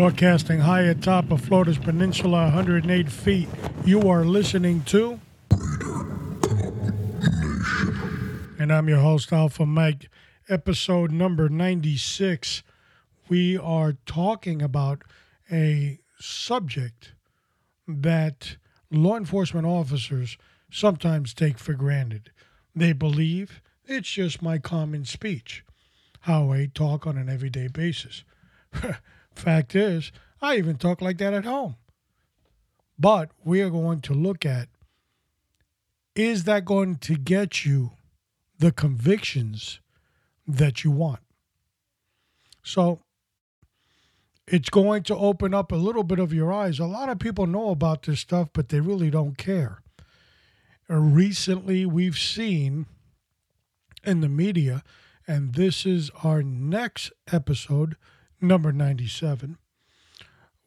Broadcasting high atop of Florida's peninsula, 108 feet. You are listening to. And I'm your host, Alpha Mike, episode number 96. We are talking about a subject that law enforcement officers sometimes take for granted. They believe it's just my common speech, how I talk on an everyday basis. Fact is, I even talk like that at home. But we are going to look at is that going to get you the convictions that you want? So it's going to open up a little bit of your eyes. A lot of people know about this stuff, but they really don't care. Uh, recently, we've seen in the media, and this is our next episode number 97,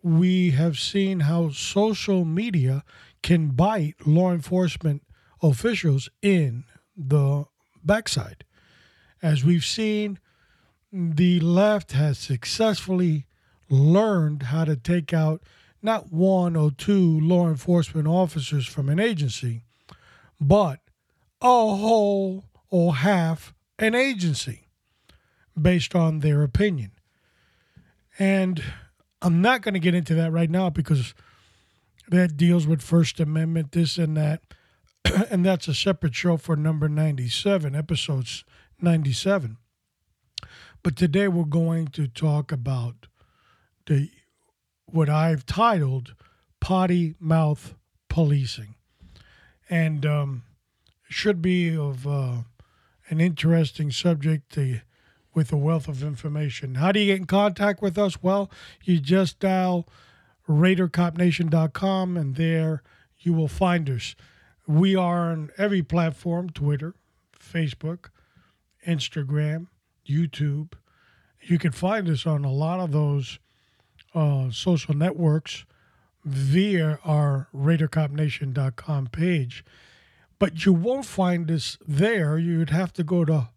we have seen how social media can bite law enforcement officials in the backside. As we've seen, the left has successfully learned how to take out not one or two law enforcement officers from an agency, but a whole or half an agency based on their opinion. And I'm not going to get into that right now because that deals with First Amendment, this and that. and that's a separate show for number 97, episodes 97. But today we're going to talk about the what I've titled potty mouth policing. And um, should be of uh, an interesting subject to with a wealth of information. How do you get in contact with us? Well, you just dial RaiderCopNation.com and there you will find us. We are on every platform Twitter, Facebook, Instagram, YouTube. You can find us on a lot of those uh, social networks via our RaiderCopNation.com page. But you won't find us there. You'd have to go to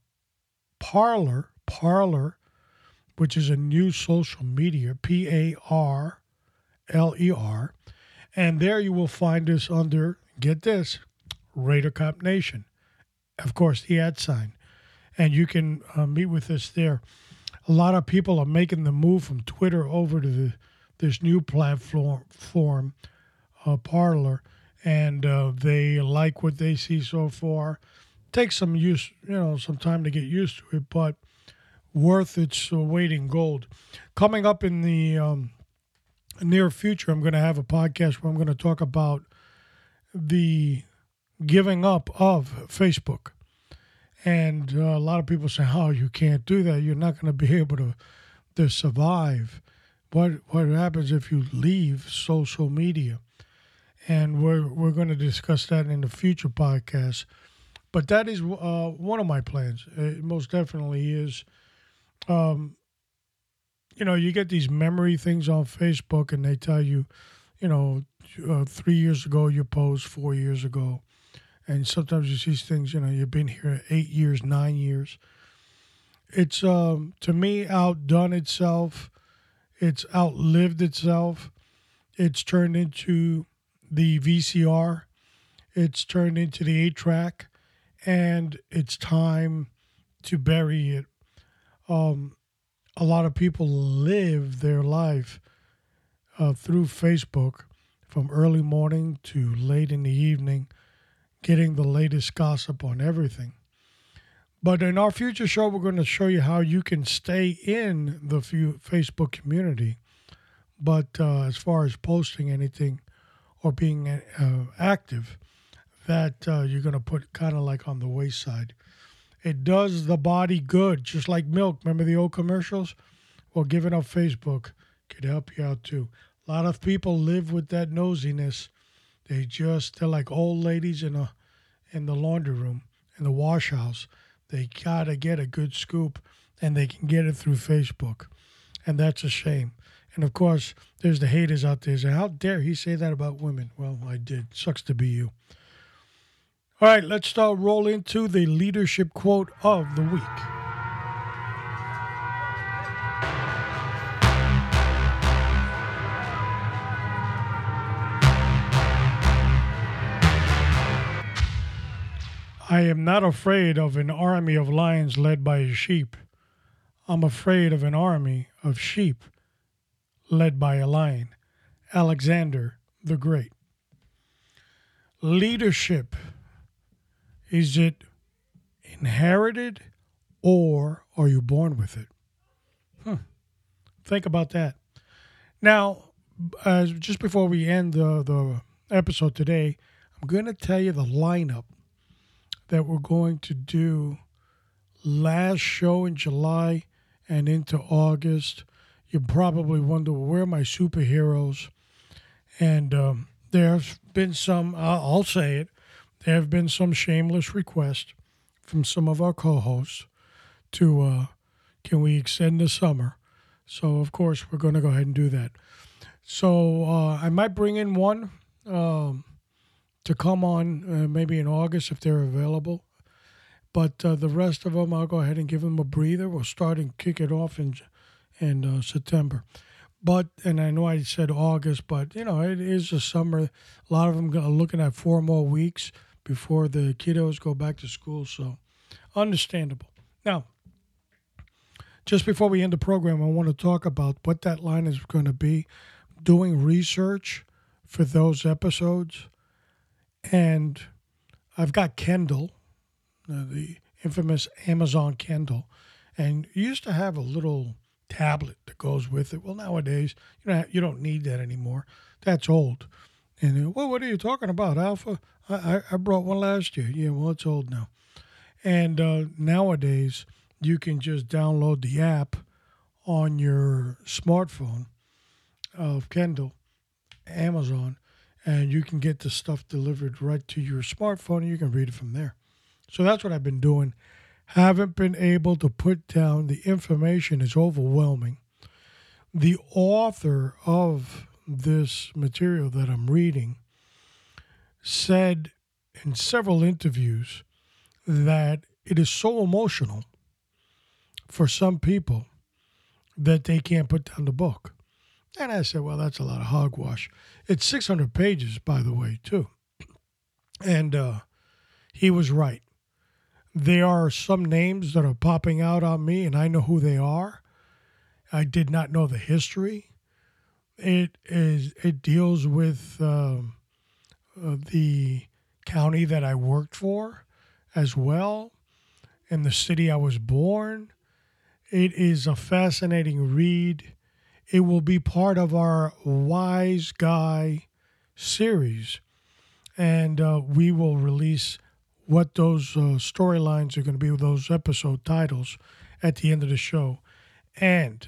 Parler, Parler, which is a new social media, P A R L E R. And there you will find us under, get this, Raider Cop Nation. Of course, the ad sign. And you can uh, meet with us there. A lot of people are making the move from Twitter over to the, this new platform, form, uh, Parler, and uh, they like what they see so far. Takes some use, you know, some time to get used to it, but worth its weight in gold. Coming up in the um, near future, I'm going to have a podcast where I'm going to talk about the giving up of Facebook. And uh, a lot of people say, "Oh, you can't do that. You're not going to be able to to survive." What what happens if you leave social media? And we're we're going to discuss that in the future podcast. But that is uh, one of my plans. It most definitely is um, you know, you get these memory things on Facebook, and they tell you, you know, uh, three years ago you posed, four years ago, and sometimes you see things. You know, you've been here eight years, nine years. It's um, to me outdone itself. It's outlived itself. It's turned into the VCR. It's turned into the eight track, and it's time to bury it um, a lot of people live their life uh, through Facebook from early morning to late in the evening, getting the latest gossip on everything. But in our future show, we're going to show you how you can stay in the Facebook community. But uh, as far as posting anything or being uh, active, that uh, you're going to put kind of like on the wayside. It does the body good, just like milk. Remember the old commercials? Well, giving up Facebook could help you out too. A lot of people live with that nosiness. They just they're like old ladies in a in the laundry room, in the wash house. They gotta get a good scoop and they can get it through Facebook. And that's a shame. And of course, there's the haters out there saying, How dare he say that about women? Well, I did. Sucks to be you. All right, let's start roll into the leadership quote of the week. I am not afraid of an army of lions led by a sheep. I'm afraid of an army of sheep led by a lion. Alexander the Great. Leadership is it inherited or are you born with it? Hmm. Think about that. Now, just before we end the, the episode today, I'm going to tell you the lineup that we're going to do last show in July and into August. You probably wonder where are my superheroes, and um, there's been some. I'll, I'll say it. There have been some shameless requests from some of our co-hosts to uh, can we extend the summer? So of course we're going to go ahead and do that. So uh, I might bring in one um, to come on uh, maybe in August if they're available. But uh, the rest of them, I'll go ahead and give them a breather. We'll start and kick it off in in uh, September. But and I know I said August, but you know it is the summer. A lot of them are looking at four more weeks before the kiddos go back to school. So understandable. Now, just before we end the program, I want to talk about what that line is going to be. Doing research for those episodes, and I've got Kindle, uh, the infamous Amazon Kindle, and you used to have a little tablet that goes with it. Well, nowadays you know you don't need that anymore. That's old. And uh, well, what are you talking about, Alpha? I, I, I brought one last year. Yeah, well, it's old now. And uh, nowadays you can just download the app on your smartphone of Kindle, Amazon, and you can get the stuff delivered right to your smartphone and you can read it from there. So that's what I've been doing. Haven't been able to put down the information is overwhelming. The author of this material that I'm reading said in several interviews that it is so emotional for some people that they can't put down the book. And I said, well, that's a lot of hogwash. It's 600 pages, by the way, too. And uh, he was right. There are some names that are popping out on me, and I know who they are. I did not know the history. It is. It deals with um, uh, the county that I worked for, as well, and the city I was born. It is a fascinating read. It will be part of our Wise Guy series, and uh, we will release what those uh, storylines are going to be, with those episode titles at the end of the show. And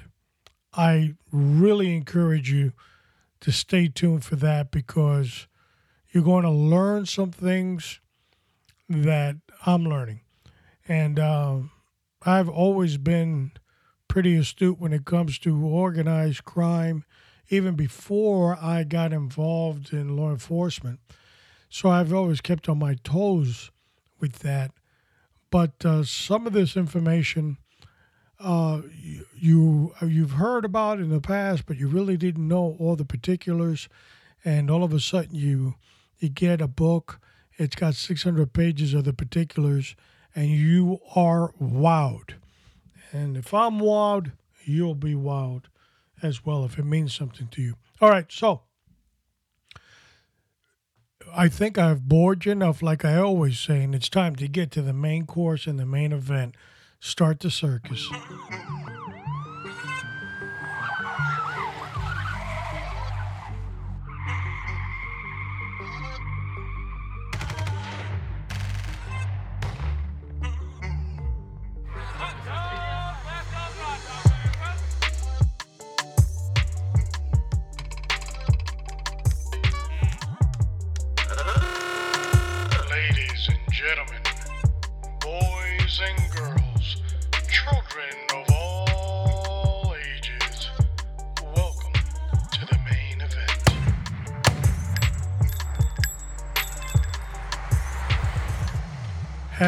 I really encourage you to stay tuned for that because you're going to learn some things that I'm learning. And uh, I've always been pretty astute when it comes to organized crime, even before I got involved in law enforcement. So I've always kept on my toes with that. But uh, some of this information uh, you you've heard about in the past, but you really didn't know all the particulars, and all of a sudden you you get a book. It's got 600 pages of the particulars, and you are wowed. And if I'm wowed, you'll be wowed as well if it means something to you. All right, so I think I've bored you enough, like I always say, and it's time to get to the main course and the main event. Start the circus.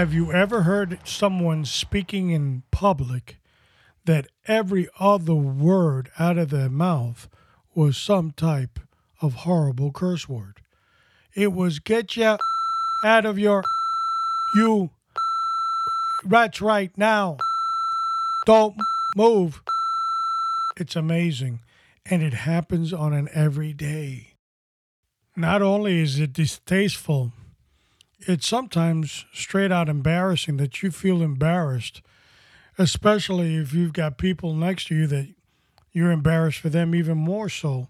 Have you ever heard someone speaking in public that every other word out of their mouth was some type of horrible curse word? It was get you out of your. You, that's right now. Don't move. It's amazing. And it happens on an everyday. Not only is it distasteful, it's sometimes straight out embarrassing that you feel embarrassed, especially if you've got people next to you that you're embarrassed for them even more so.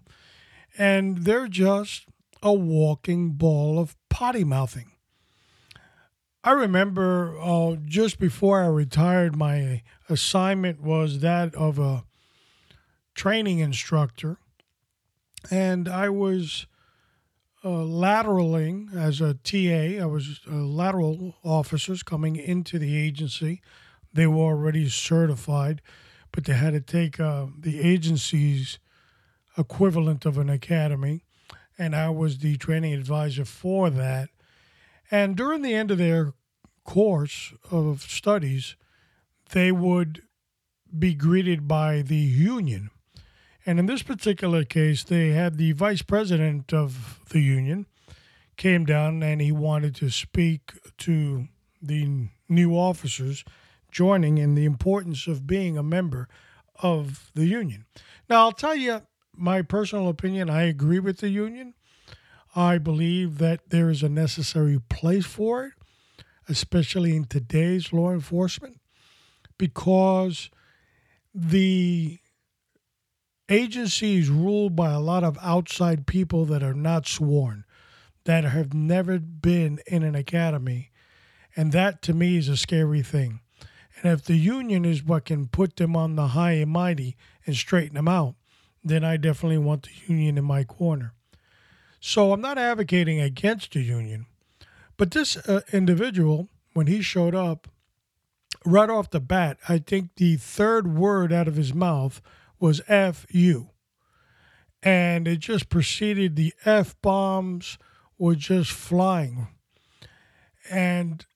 And they're just a walking ball of potty mouthing. I remember uh, just before I retired, my assignment was that of a training instructor, and I was lateraling as a TA. I was uh, lateral officers coming into the agency. They were already certified, but they had to take uh, the agency's equivalent of an academy, and I was the training advisor for that. And during the end of their course of studies, they would be greeted by the union. And in this particular case, they had the vice president of the union came down and he wanted to speak to the new officers joining in the importance of being a member of the union. Now, I'll tell you my personal opinion. I agree with the union. I believe that there is a necessary place for it, especially in today's law enforcement, because the agency is ruled by a lot of outside people that are not sworn, that have never been in an academy. And that to me is a scary thing. And if the union is what can put them on the high and mighty and straighten them out, then I definitely want the union in my corner. So I'm not advocating against the union, but this uh, individual, when he showed up, right off the bat, I think the third word out of his mouth was F you. And it just proceeded, the F bombs were just flying. And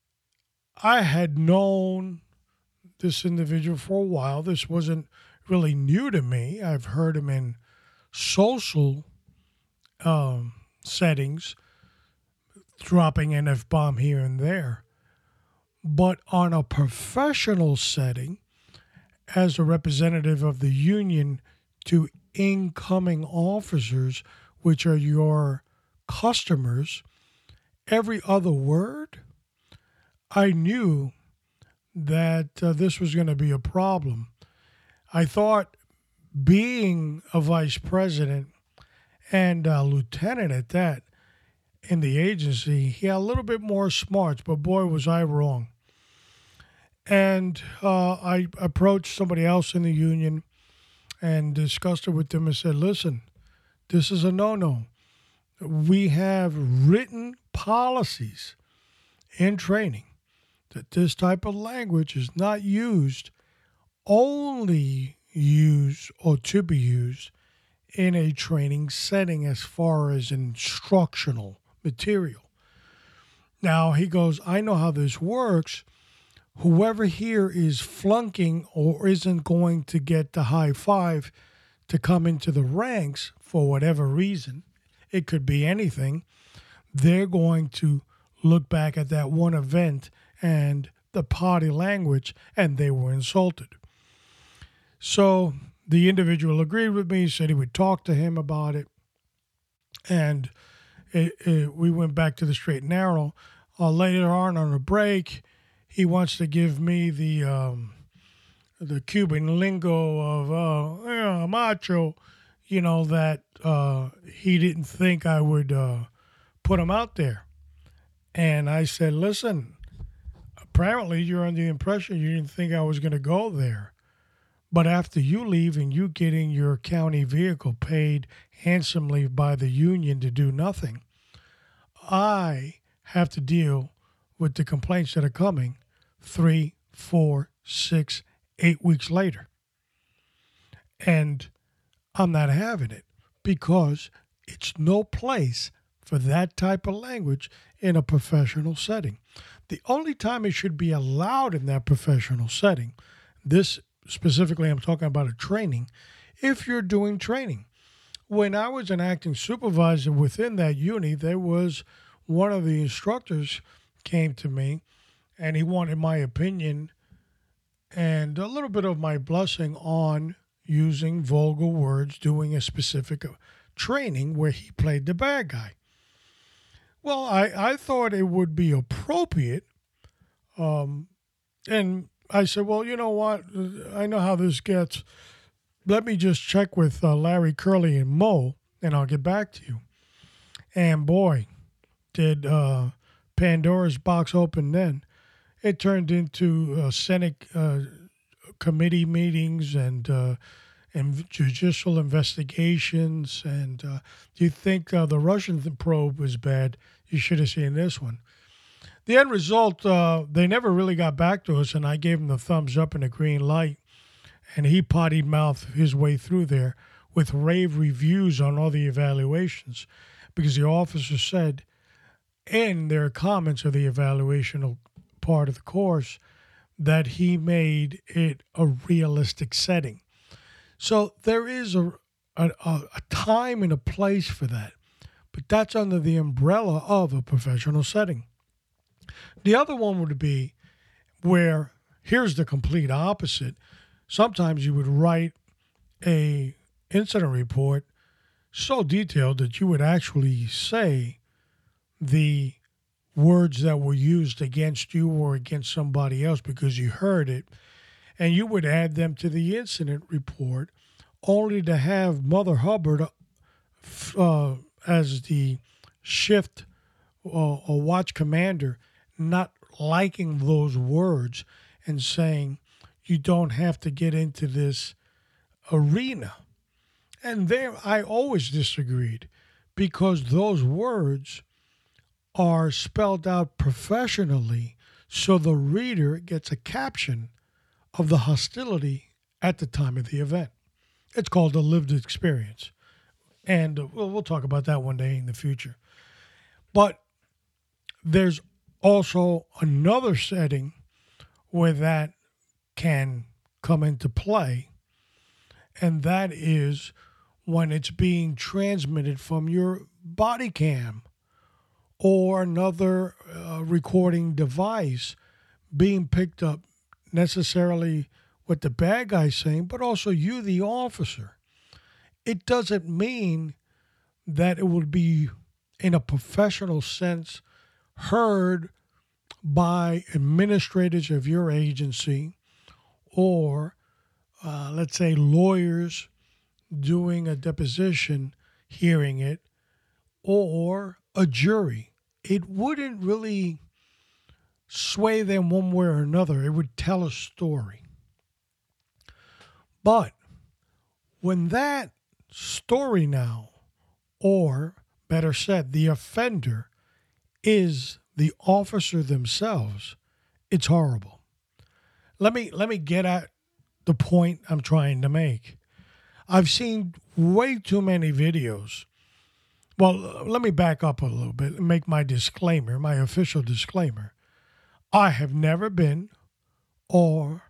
I had known this individual for a while. This wasn't really new to me. I've heard him in social um, settings, dropping an F bomb here and there. But on a professional setting, as a representative of the union to incoming officers, which are your customers, every other word, I knew that uh, this was going to be a problem. I thought being a vice president and a lieutenant at that in the agency, he had a little bit more smarts, but boy, was I wrong. And uh, I approached somebody else in the union and discussed it with them and said, listen, this is a no no. We have written policies in training that this type of language is not used, only used or to be used in a training setting as far as instructional material. Now he goes, I know how this works whoever here is flunking or isn't going to get the high five to come into the ranks for whatever reason, it could be anything, they're going to look back at that one event and the party language and they were insulted. So the individual agreed with me, said he would talk to him about it. And it, it, we went back to the straight and narrow. Uh, later on, on a break, he wants to give me the um, the Cuban lingo of uh, yeah, macho, you know that uh, he didn't think I would uh, put him out there, and I said, listen, apparently you're under the impression you didn't think I was going to go there. But after you leave and you getting your county vehicle paid handsomely by the union to do nothing, I have to deal with the complaints that are coming three, four, six, eight weeks later. And I'm not having it because it's no place for that type of language in a professional setting. The only time it should be allowed in that professional setting, this specifically, I'm talking about a training, if you're doing training. When I was an acting supervisor within that unit, there was one of the instructors came to me and he wanted my opinion and a little bit of my blessing on using vulgar words, doing a specific training where he played the bad guy. Well, I, I thought it would be appropriate. Um, and I said, well, you know what? I know how this gets. Let me just check with uh, Larry Curly and Moe, and I'll get back to you. And boy, did uh, Pandora's box open then. It turned into uh, Senate uh, committee meetings and uh, and judicial investigations. And uh, do you think uh, the Russian probe was bad? You should have seen this one. The end result, uh, they never really got back to us, and I gave him the thumbs up and the green light, and he potty mouthed his way through there with rave reviews on all the evaluations, because the officer said in their comments of the evaluational part of the course that he made it a realistic setting. So there is a, a, a time and a place for that, but that's under the umbrella of a professional setting. The other one would be where here's the complete opposite. Sometimes you would write a incident report so detailed that you would actually say the words that were used against you or against somebody else because you heard it, and you would add them to the incident report, only to have Mother Hubbard uh, as the shift uh, or watch commander not liking those words and saying, you don't have to get into this arena. And there, I always disagreed because those words are spelled out professionally so the reader gets a caption of the hostility at the time of the event. It's called a lived experience. And uh, we'll, we'll talk about that one day in the future. But there's also another setting where that can come into play, and that is when it's being transmitted from your body cam or another uh, recording device being picked up necessarily what the bad guy's saying, but also you, the officer. It doesn't mean that it would be, in a professional sense, heard by administrators of your agency or, uh, let's say, lawyers doing a deposition hearing it or a jury. It wouldn't really sway them one way or another, it would tell a story. But when that story now, or better said, the offender, is the officer themselves, it's horrible. Let me let me get at the point I'm trying to make. I've seen way too many videos well, let me back up a little bit and make my disclaimer, my official disclaimer. I have never been or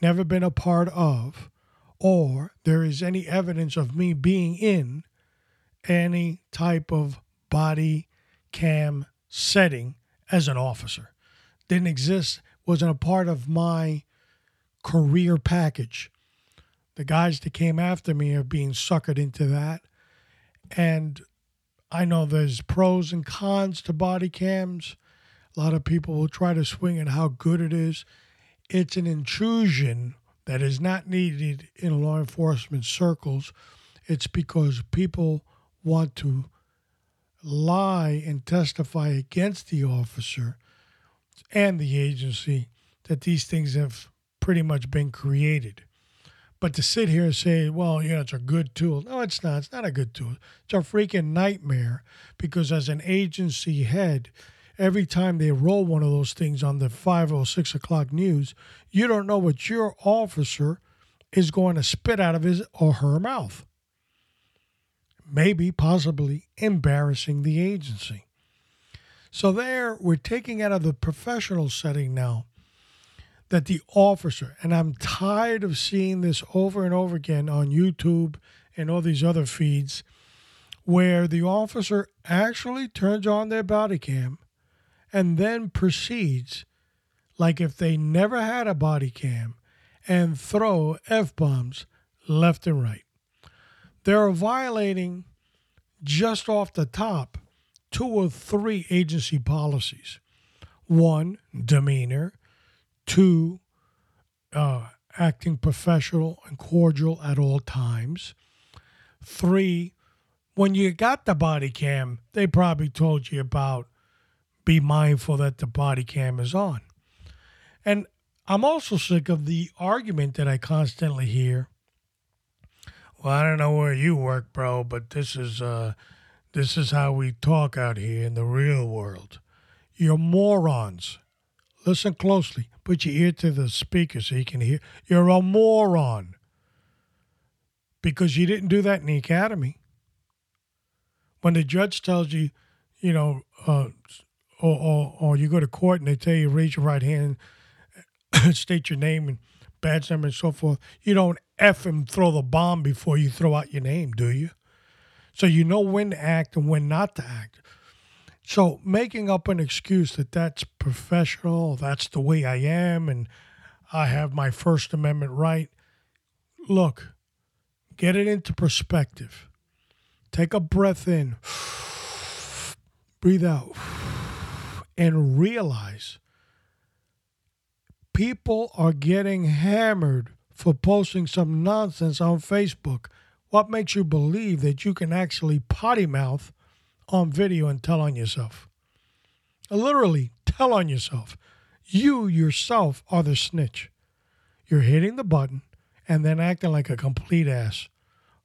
never been a part of or there is any evidence of me being in any type of body cam setting as an officer. Didn't exist, wasn't a part of my career package. The guys that came after me are being suckered into that. And I know there's pros and cons to body cams. A lot of people will try to swing at how good it is. It's an intrusion that is not needed in law enforcement circles. It's because people want to lie and testify against the officer and the agency that these things have pretty much been created. But to sit here and say, well, yeah, it's a good tool. No, it's not. It's not a good tool. It's a freaking nightmare because as an agency head, every time they roll one of those things on the five or six o'clock news, you don't know what your officer is going to spit out of his or her mouth. Maybe, possibly embarrassing the agency. So, there, we're taking out of the professional setting now that the officer, and I'm tired of seeing this over and over again on YouTube and all these other feeds, where the officer actually turns on their body cam and then proceeds, like if they never had a body cam and throw F bombs left and right. They're violating just off the top two or three agency policies one, demeanor, two, uh, acting professional and cordial at all times, three, when you got the body cam, they probably told you about be mindful that the body cam is on. And I'm also sick of the argument that I constantly hear. Well, I don't know where you work, bro, but this is uh this is how we talk out here in the real world. You're morons. Listen closely. Put your ear to the speaker so you can hear. You're a moron. Because you didn't do that in the academy. When the judge tells you, you know, uh, or, or, or you go to court and they tell you raise your right hand, state your name and badge number and so forth, you don't F and throw the bomb before you throw out your name, do you? So you know when to act and when not to act. So making up an excuse that that's professional, that's the way I am, and I have my First Amendment right. Look, get it into perspective. Take a breath in, breathe out, and realize people are getting hammered for posting some nonsense on Facebook. What makes you believe that you can actually potty mouth on video and tell on yourself? Literally, tell on yourself. You yourself are the snitch. You're hitting the button and then acting like a complete ass.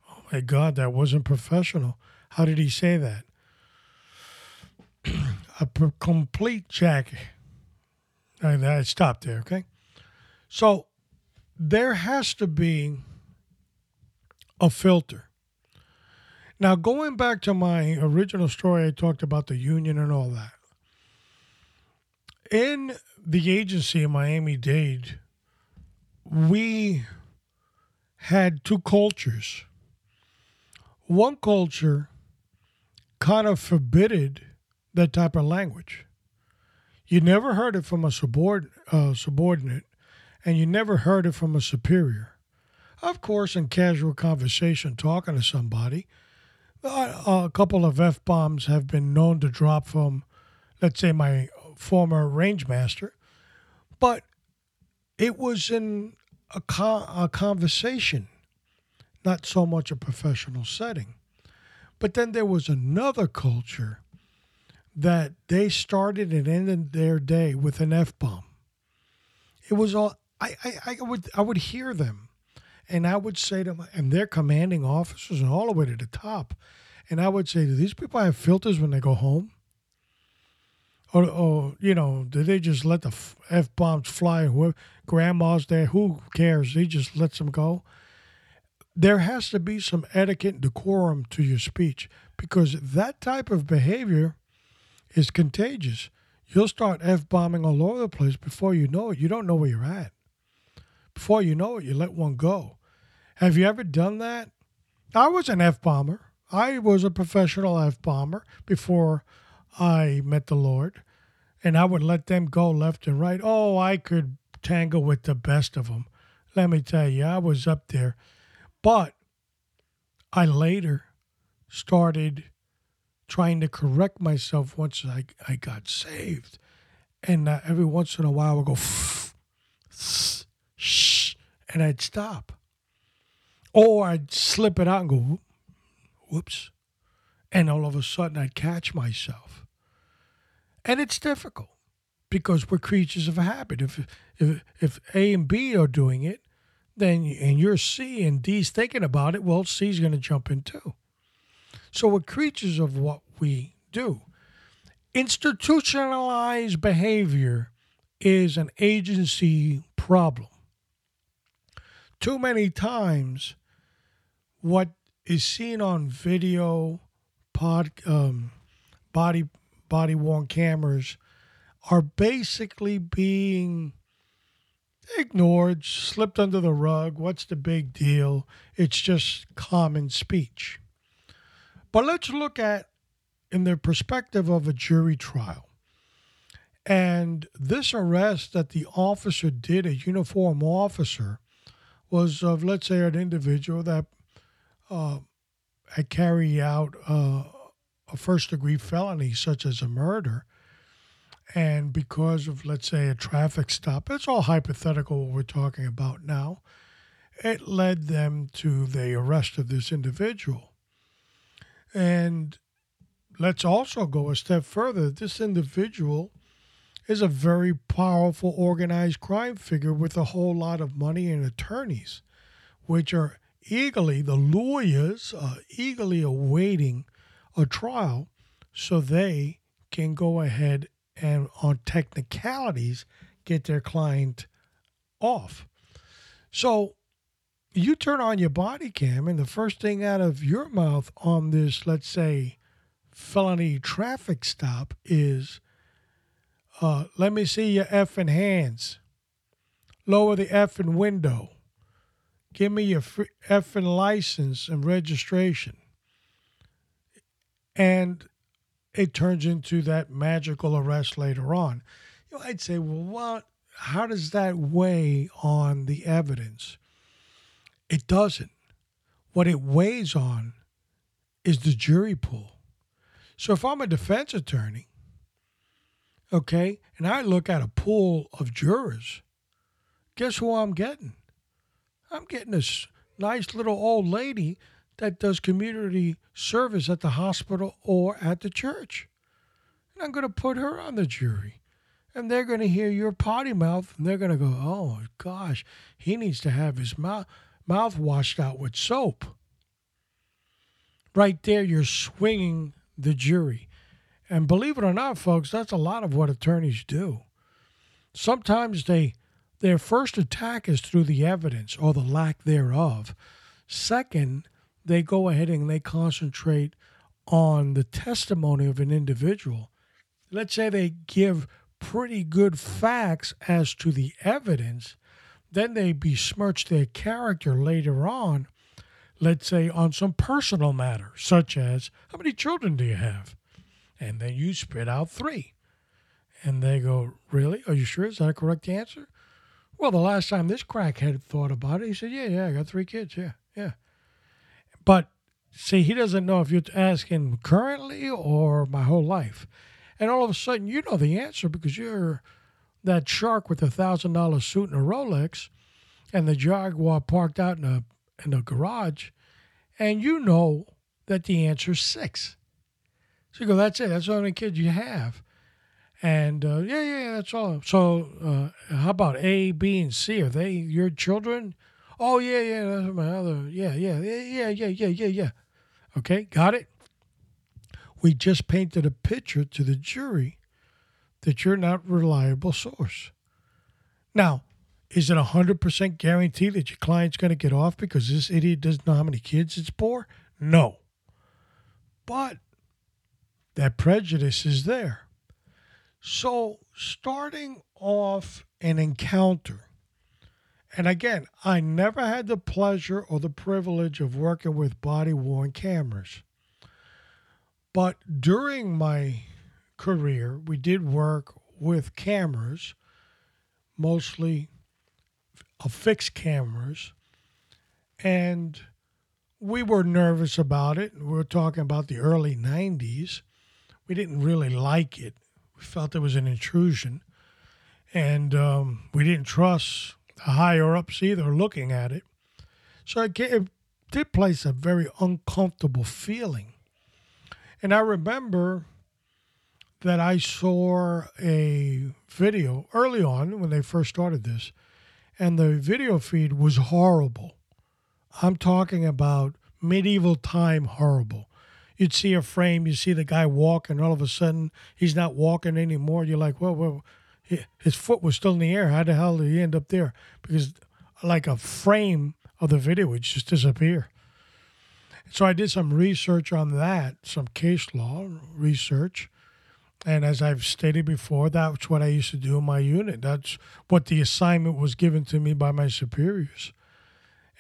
Oh my God, that wasn't professional. How did he say that? a complete jack. I, I stopped there, okay? So there has to be a filter. Now, going back to my original story, I talked about the union and all that. In the agency in Miami Dade, we had two cultures. One culture kind of forbidded that type of language. You never heard it from a subord- uh, subordinate, and you never heard it from a superior. Of course, in casual conversation, talking to somebody, Uh, a couple of F bombs have been known to drop from, let's say, my former range master, but it was in a, con- a conversation, not so much a professional setting. But then there was another culture that they started and ended their day with an F bomb. It was all I, I, I would I would hear them and I would say to them, and they're commanding officers and all the way to the top. And I would say, do these people have filters when they go home? Or, or you know, do they just let the F bombs fly? Whoever, grandma's there, who cares? He just lets them go. There has to be some etiquette and decorum to your speech because that type of behavior is contagious. You'll start F bombing all over the place before you know it. You don't know where you're at. Before you know it, you let one go. Have you ever done that? I was an F bomber. I was a professional F bomber before I met the Lord, and I would let them go left and right. Oh, I could tangle with the best of them. Let me tell you, I was up there. But I later started trying to correct myself once I, I got saved. And uh, every once in a while, I would go, shh, and I'd stop. Or I'd slip it out and go, whoops. And all of a sudden, I'd catch myself. And it's difficult because we're creatures of habit. If, if, if A and B are doing it, then and you're C and D's thinking about it, well, C's going to jump in too. So we're creatures of what we do. Institutionalized behavior is an agency problem. Too many times, what is seen on video, pod, um, body body worn cameras, are basically being ignored, slipped under the rug. What's the big deal? It's just common speech. But let's look at in the perspective of a jury trial. And this arrest that the officer did, a uniform officer, was of, let's say, an individual that uh, had carried out uh, a first degree felony, such as a murder. And because of, let's say, a traffic stop, it's all hypothetical what we're talking about now, it led them to the arrest of this individual. And let's also go a step further. This individual is a very powerful organized crime figure with a whole lot of money and attorneys, which are eagerly, the lawyers are eagerly awaiting a trial so they can go ahead and, on technicalities, get their client off. So you turn on your body cam, and the first thing out of your mouth on this, let's say, felony traffic stop is, uh, let me see your effing hands. Lower the effing window. Give me your effing license and registration. And it turns into that magical arrest later on. You know, I'd say, well, what? How does that weigh on the evidence? It doesn't. What it weighs on is the jury pool. So if I'm a defense attorney, okay, and I look at a pool of jurors, guess who I'm getting? I'm getting this nice little old lady that does community service at the hospital or at the church. And I'm going to put her on the jury. And they're going to hear your potty mouth and they're going to go, oh gosh, he needs to have his mouth, mouth washed out with soap. Right there, you're swinging the jury. And believe it or not, folks, that's a lot of what attorneys do. Sometimes they their first attack is through the evidence or the lack thereof. Second, they go ahead and they concentrate on the testimony of an individual. Let's say they give pretty good facts as to the evidence, then they besmirch their character later on, let's say on some personal matter, such as how many children do you have? And then you spit out three. And they go, Really? Are you sure? Is that a correct answer? Well, the last time this crackhead thought about it, he said, Yeah, yeah, I got three kids. Yeah, yeah. But see, he doesn't know if you're asking currently or my whole life. And all of a sudden, you know the answer because you're that shark with a thousand dollar suit and a Rolex, and the Jaguar parked out in a in a garage, and you know that the answer is six. So you go, that's it. That's how many kids you have. And uh, yeah, yeah, that's all. So uh, how about A, B, and C? Are they your children? Oh yeah, yeah, that's my other. Yeah, yeah, yeah, yeah, yeah, yeah, yeah. Okay, got it. We just painted a picture to the jury that you're not a reliable source. Now, is it a hundred percent guarantee that your client's going to get off because this idiot doesn't know how many kids it's for? No. But that prejudice is there. So, starting off an encounter, and again, I never had the pleasure or the privilege of working with body worn cameras. But during my career, we did work with cameras, mostly fixed cameras, and we were nervous about it. We were talking about the early 90s. We didn't really like it we felt there was an intrusion, and um, we didn't trust the higher ups either looking at it. So it, it did place a very uncomfortable feeling. And I remember that I saw a video early on when they first started this, and the video feed was horrible. I'm talking about medieval time horrible you'd see a frame, you see the guy walk, and all of a sudden he's not walking anymore. You're like, well, well, his foot was still in the air. How the hell did he end up there? Because like a frame of the video would just disappear. So I did some research on that, some case law research. And as I've stated before, that's what I used to do in my unit. That's what the assignment was given to me by my superiors.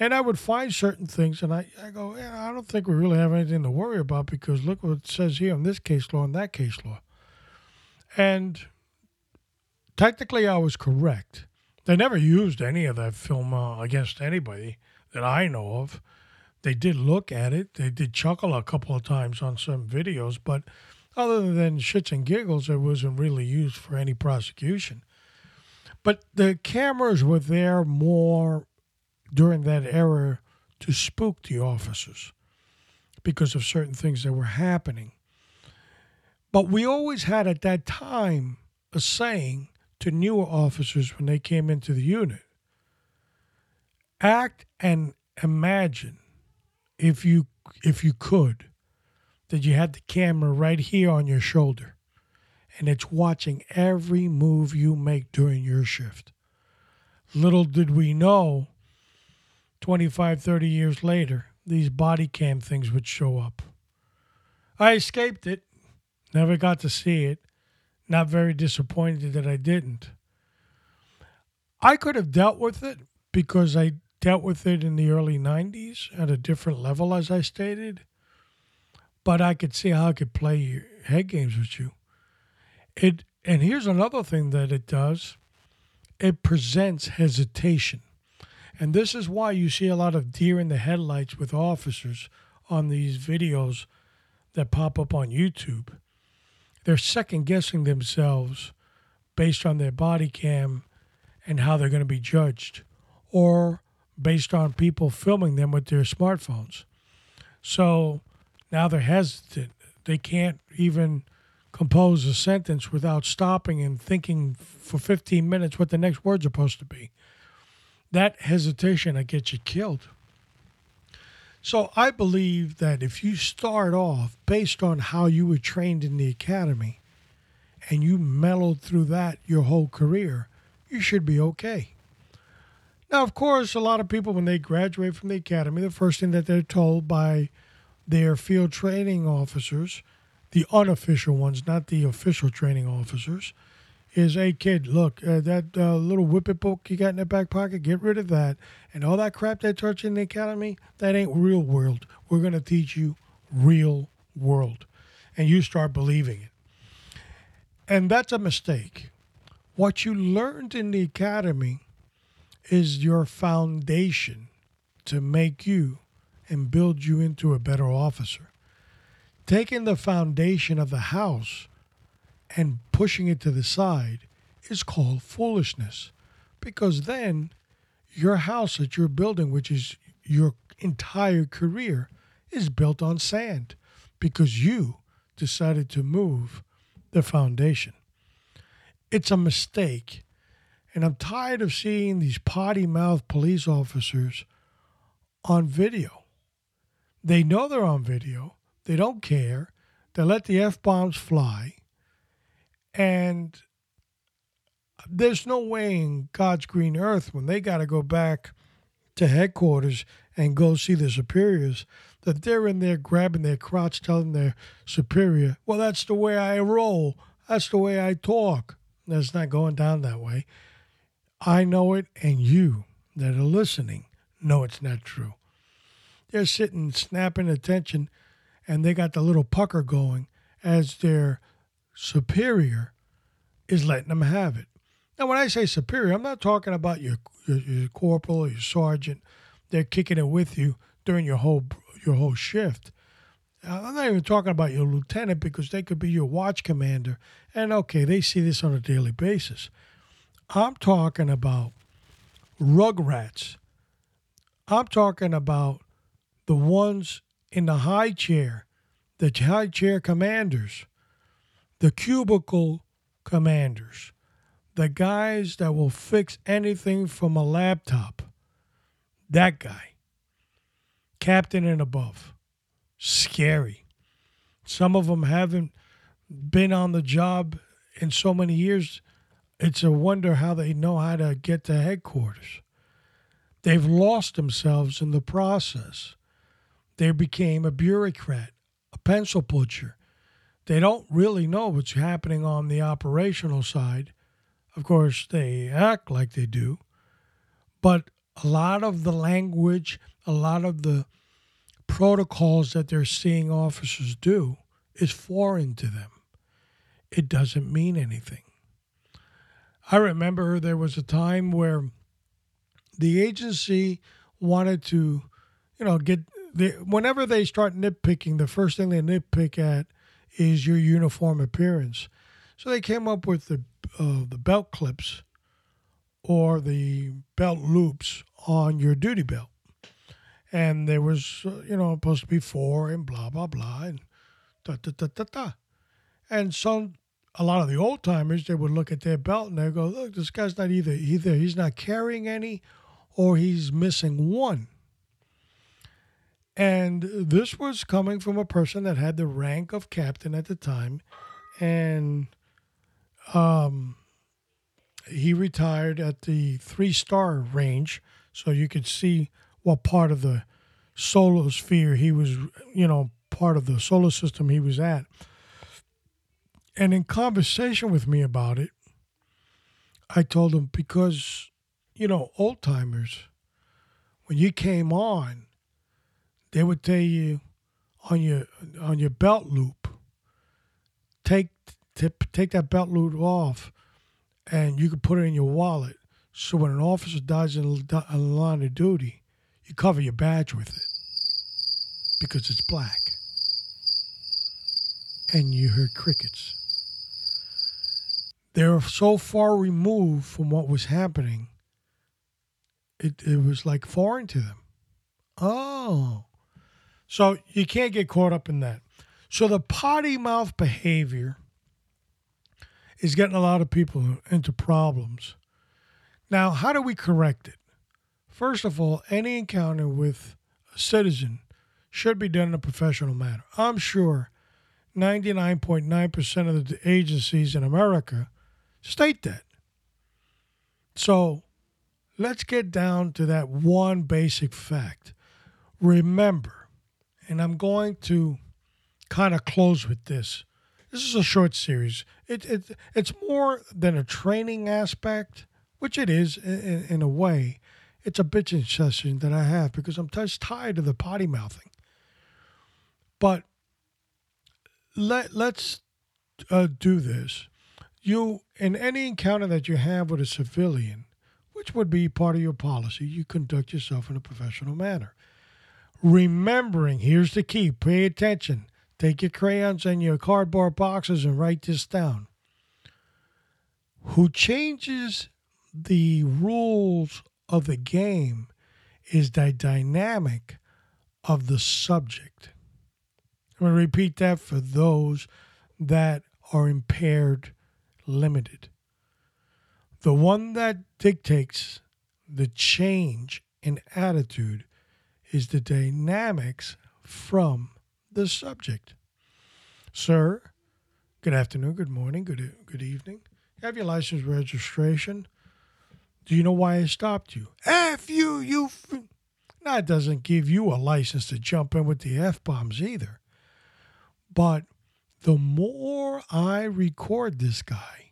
And I would find certain things, and I, I go, yeah, I don't think we really have anything to worry about because look what it says here in this case law and that case law. And technically I was correct. They never used any of that film uh, against anybody that I know of. They did look at it. They did chuckle a couple of times on some videos, but other than shits and giggles, it wasn't really used for any prosecution. But the cameras were there more during that era to spook the officers because of certain things that were happening. But we always had at that time a saying to newer officers when they came into the unit act and imagine if you if you could that you had the camera right here on your shoulder and it's watching every move you make during your shift little did we know 25 30 years later these body cam things would show up i escaped it never got to see it not very disappointed that i didn't i could have dealt with it because i dealt with it in the early 90s at a different level, as I stated. But I could see how I could play head games with you. It and here's another thing that it does. It presents hesitation. And this is why you see a lot of deer in the headlights with officers on these videos that pop up on YouTube. They're second guessing themselves based on their body cam and how they're going to be judged. Or based on people filming them with their smartphones. So now they're hesitant. They can't even compose a sentence without stopping and thinking for 15 minutes what the next word's are supposed to be. That hesitation that gets you killed. So I believe that if you start off based on how you were trained in the academy and you mellowed through that your whole career, you should be okay. Now, of course, a lot of people, when they graduate from the academy, the first thing that they're told by their field training officers, the unofficial ones, not the official training officers, is hey, kid, look, uh, that uh, little whippet book you got in the back pocket, get rid of that. And all that crap they taught you in the academy, that ain't real world. We're going to teach you real world. And you start believing it. And that's a mistake. What you learned in the academy is your foundation to make you and build you into a better officer. Taking the foundation of the house and pushing it to the side is called foolishness. Because then your house that you're building, which is your entire career, is built on sand because you decided to move the foundation. It's a mistake. And I'm tired of seeing these potty mouthed police officers on video. They know they're on video, they don't care, they let the F bombs fly, and there's no way in God's green earth when they got to go back to headquarters and go see their superiors that they're in there grabbing their crotch telling their superior, well, that's the way I roll. That's the way I talk. That's not going down that way. I know it, and you that are listening know it's not true. They're sitting snapping attention, and they got the little pucker going as their superior is letting them have it. Now, when I say superior, I'm not talking about your, your, your corporal or your sergeant. They're kicking it with you during your whole your whole shift. Uh, I'm not even talking about your lieutenant because they could be your watch commander. And okay, they see this on a daily basis. I'm talking about rugrats. I'm talking about the ones in the high chair, the high chair commanders, the cubicle commanders, the guys that will fix anything from a laptop. That guy. Captain and above. Scary. Some of them haven't been on the job in so many years it's a wonder how they know how to get to headquarters. They've lost themselves in the process. They became a bureaucrat, a pencil pusher. They don't really know what's happening on the operational side. Of course, they act like they do. But a lot of the language, a lot of the protocols that they're seeing officers do is foreign to them. It doesn't mean anything. I remember there was a time where the agency wanted to, you know, get the, whenever they start nitpicking, the first thing they nitpick at is your uniform appearance. So they came up with the uh, the belt clips or the belt loops on your duty belt, and there was uh, you know supposed to be four and blah blah blah and da da da da da, and some a lot of the old timers they would look at their belt and they go, look, this guy's not either either he's not carrying any or he's missing one. And this was coming from a person that had the rank of captain at the time. And um, he retired at the three star range. So you could see what part of the solar sphere he was, you know, part of the solar system he was at. And in conversation with me about it, I told him because, you know, old timers, when you came on, they would tell you on your on your belt loop, take tip, take that belt loop off, and you could put it in your wallet. So when an officer dies in a line of duty, you cover your badge with it because it's black. And you heard crickets. They're so far removed from what was happening, it, it was like foreign to them. Oh. So you can't get caught up in that. So the potty mouth behavior is getting a lot of people into problems. Now, how do we correct it? First of all, any encounter with a citizen should be done in a professional manner. I'm sure 99.9% of the agencies in America state that. So let's get down to that one basic fact. Remember, and I'm going to kind of close with this. This is a short series. It, it it's more than a training aspect, which it is in, in a way. It's a bitching session that I have because I'm just tired of the potty mouthing. But let let's uh, do this. You in any encounter that you have with a civilian, which would be part of your policy, you conduct yourself in a professional manner remembering here's the key pay attention. Take your crayons and your cardboard boxes and write this down. Who changes the rules of the game is the dynamic of the subject. I'm going to repeat that for those that are impaired limited. The one that dictates the change in attitude is the dynamics from the subject. Sir, good afternoon, good morning, good good evening. Have your license registration? Do you know why I stopped you? F you, you. F-. That doesn't give you a license to jump in with the F bombs either. But the more I record this guy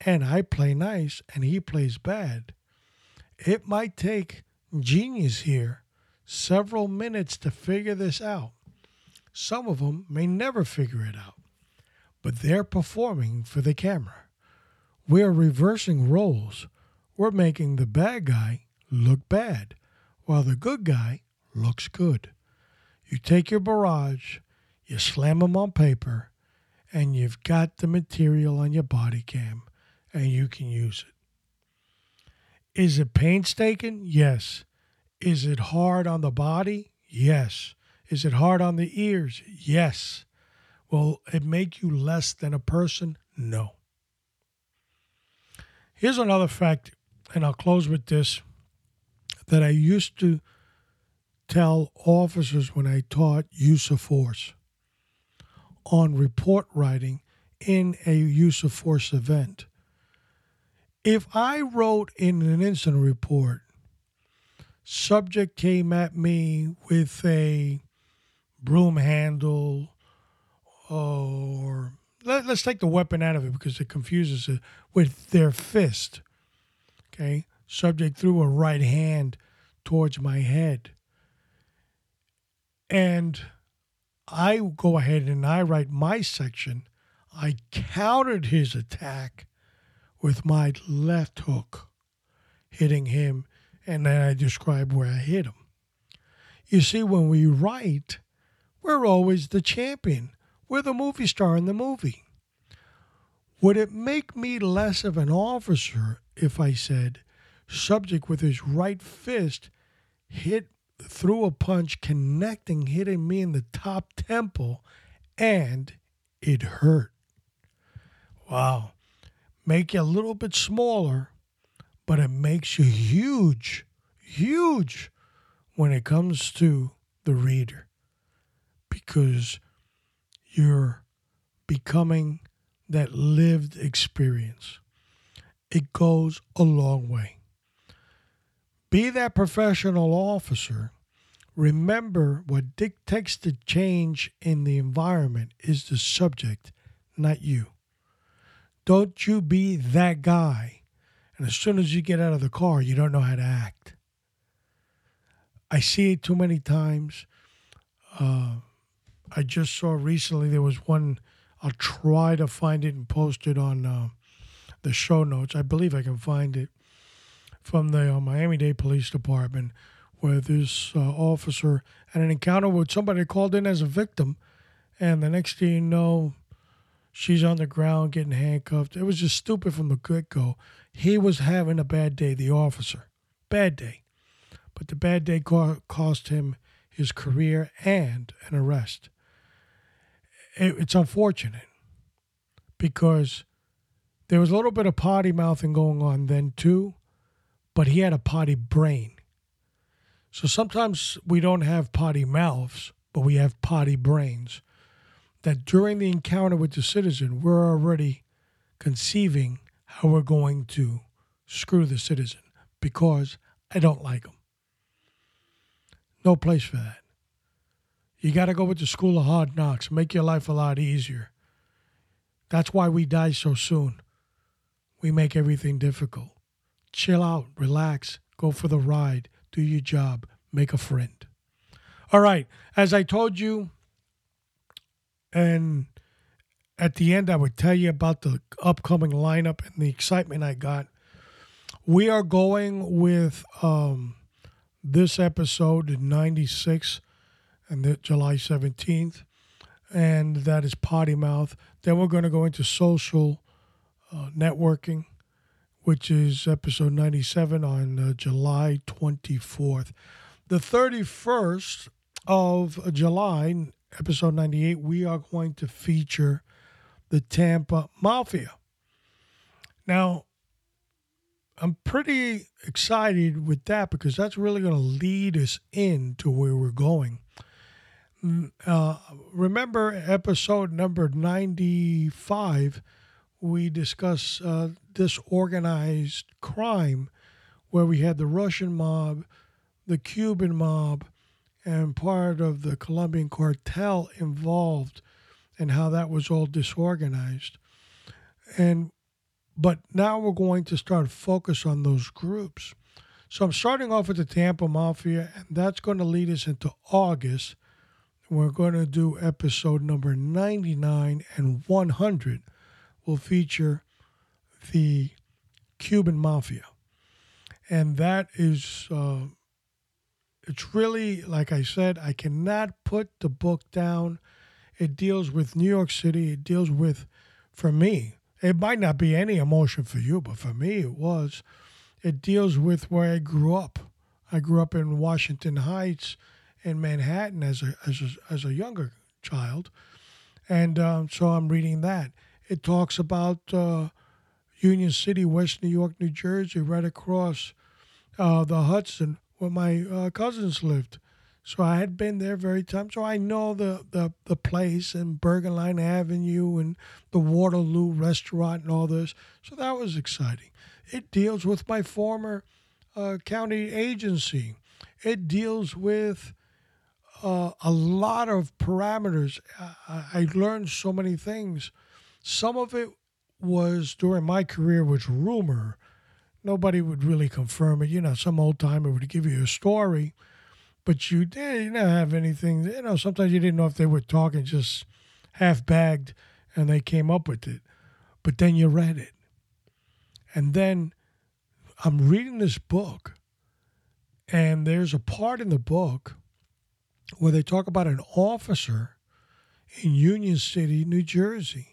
and I play nice and he plays bad, it might take genius here several minutes to figure this out. Some of them may never figure it out, but they're performing for the camera. We're reversing roles. We're making the bad guy look bad while the good guy looks good. You take your barrage, you slam them on paper, and you've got the material on your body cam and you can use it. Is it painstaking? Yes. Is it hard on the body? Yes. Is it hard on the ears? Yes. Will it make you less than a person? No. Here's another fact, and I'll close with this that I used to tell officers when I taught use of force on report writing in a use of force event. If I wrote in an incident report subject came at me with a broom handle or let, us take the weapon out of it because it confuses it with their fist. Okay. Subject threw a right hand towards my head. And I go ahead and I write my section. I countered his attack with my left hook hitting him, and then I describe where I hit him. You see, when we write, we're always the champion. We're the movie star in the movie. Would it make me less of an officer if I said, subject with his right fist hit through a punch, connecting, hitting me in the top temple, and it hurt? Wow. Make you a little bit smaller, but it makes you huge, huge when it comes to the reader because you're becoming that lived experience. It goes a long way. Be that professional officer. Remember what dictates the change in the environment is the subject, not you. Don't you be that guy. And as soon as you get out of the car, you don't know how to act. I see it too many times. Uh, I just saw recently there was one. I'll try to find it and post it on uh, the show notes. I believe I can find it from the uh, Miami Dade Police Department, where this uh, officer had an encounter with somebody called in as a victim, and the next thing you know, she's on the ground getting handcuffed. It was just stupid from the get go. He was having a bad day, the officer, bad day but the bad day cost him his career and an arrest. It's unfortunate because there was a little bit of potty mouthing going on then too, but he had a potty brain. So sometimes we don't have potty mouths, but we have potty brains. That during the encounter with the citizen, we're already conceiving how we're going to screw the citizen because I don't like him. No place for that. You got to go with the school of hard knocks, make your life a lot easier. That's why we die so soon. We make everything difficult. Chill out, relax, go for the ride, do your job, make a friend. All right, as I told you, and at the end, I would tell you about the upcoming lineup and the excitement I got. We are going with um, this episode in 96 and the, July 17th, and that is Potty Mouth. Then we're going to go into social uh, networking, which is episode 97 on uh, July 24th. The 31st of July, episode 98, we are going to feature the Tampa Mafia. Now, I'm pretty excited with that because that's really going to lead us into where we're going. Mm, uh, remember episode number 95, we discussed uh, disorganized crime where we had the Russian mob, the Cuban mob, and part of the Colombian cartel involved and how that was all disorganized. And but now we're going to start focus on those groups. So I'm starting off with the Tampa Mafia, and that's going to lead us into August. We're going to do episode number 99 and 100 will feature the Cuban Mafia. And that is, uh, it's really, like I said, I cannot put the book down. It deals with New York City. It deals with, for me, it might not be any emotion for you, but for me it was. It deals with where I grew up. I grew up in Washington Heights in Manhattan as a, as a, as a younger child. And um, so I'm reading that. It talks about uh, Union City, West New York, New Jersey, right across uh, the Hudson where my uh, cousins lived. So I had been there very time. So I know the, the, the place and Bergenline Avenue and the Waterloo restaurant and all this. So that was exciting. It deals with my former uh, county agency. It deals with uh, a lot of parameters. I, I learned so many things. Some of it was during my career was rumor. Nobody would really confirm it. You know, some old timer would give you a story but you didn't have anything. You know, sometimes you didn't know if they were talking just half bagged and they came up with it. But then you read it. And then I'm reading this book, and there's a part in the book where they talk about an officer in Union City, New Jersey.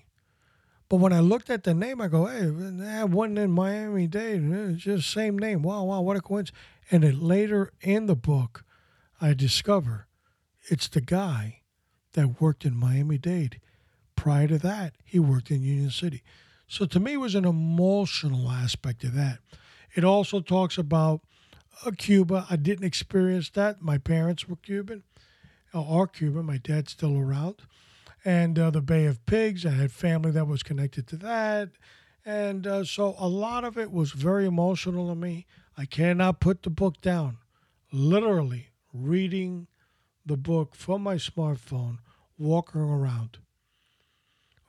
But when I looked at the name, I go, hey, that wasn't in Miami Dade. It's just same name. Wow, wow, what a coincidence. And then later in the book, I discover it's the guy that worked in Miami Dade. Prior to that, he worked in Union City. So to me, it was an emotional aspect of that. It also talks about uh, Cuba. I didn't experience that. My parents were Cuban, uh, are Cuban. My dad's still around. And uh, the Bay of Pigs, I had family that was connected to that. And uh, so a lot of it was very emotional to me. I cannot put the book down. Literally reading the book from my smartphone, walking around.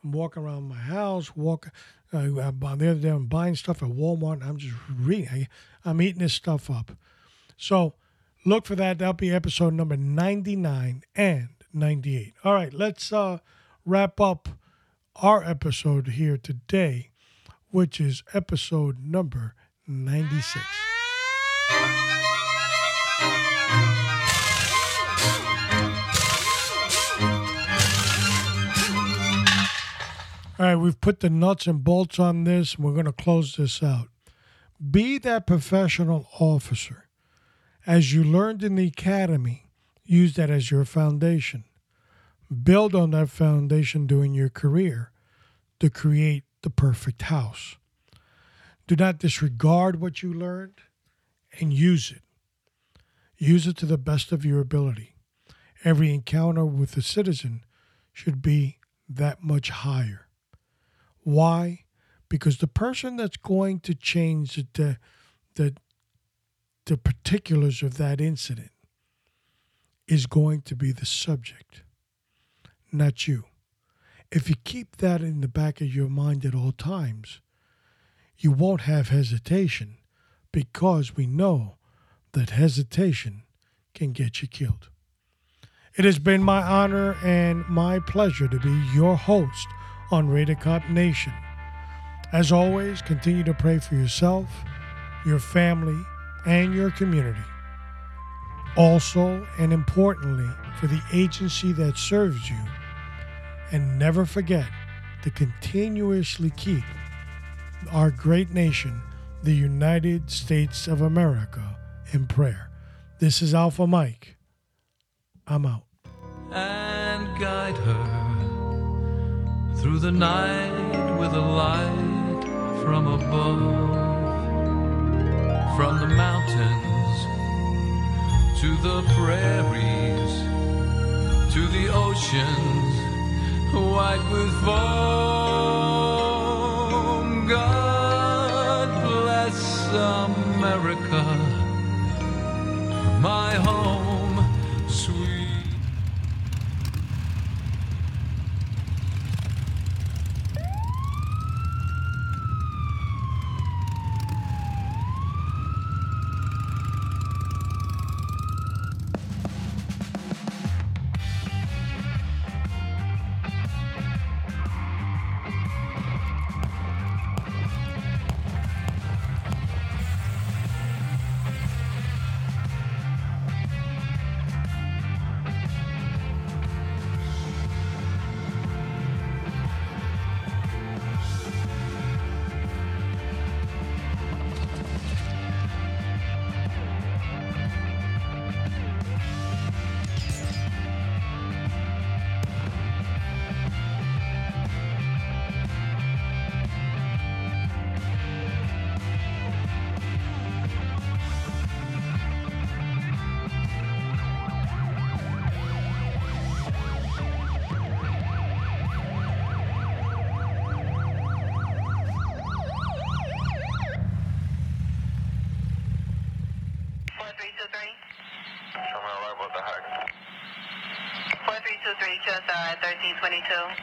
I'm walking around my house, walking. Uh, the other day, I'm buying stuff at Walmart. I'm just reading. I, I'm eating this stuff up. So look for that. That'll be episode number 99 and 98. All right, let's uh, wrap up our episode here today, which is episode number 96. All right, we've put the nuts and bolts on this, we're going to close this out. Be that professional officer. As you learned in the academy, use that as your foundation. Build on that foundation during your career to create the perfect house. Do not disregard what you learned and use it. Use it to the best of your ability. Every encounter with a citizen should be that much higher. Why? Because the person that's going to change the, the, the particulars of that incident is going to be the subject, not you. If you keep that in the back of your mind at all times, you won't have hesitation because we know that hesitation can get you killed. It has been my honor and my pleasure to be your host on Raider Cop Nation. As always, continue to pray for yourself, your family, and your community. Also, and importantly, for the agency that serves you. And never forget to continuously keep our great nation, the United States of America, in prayer. This is Alpha Mike. I'm out. And guide her through the night with a light from above, from the mountains to the prairies to the oceans white with foam. God bless America, 22.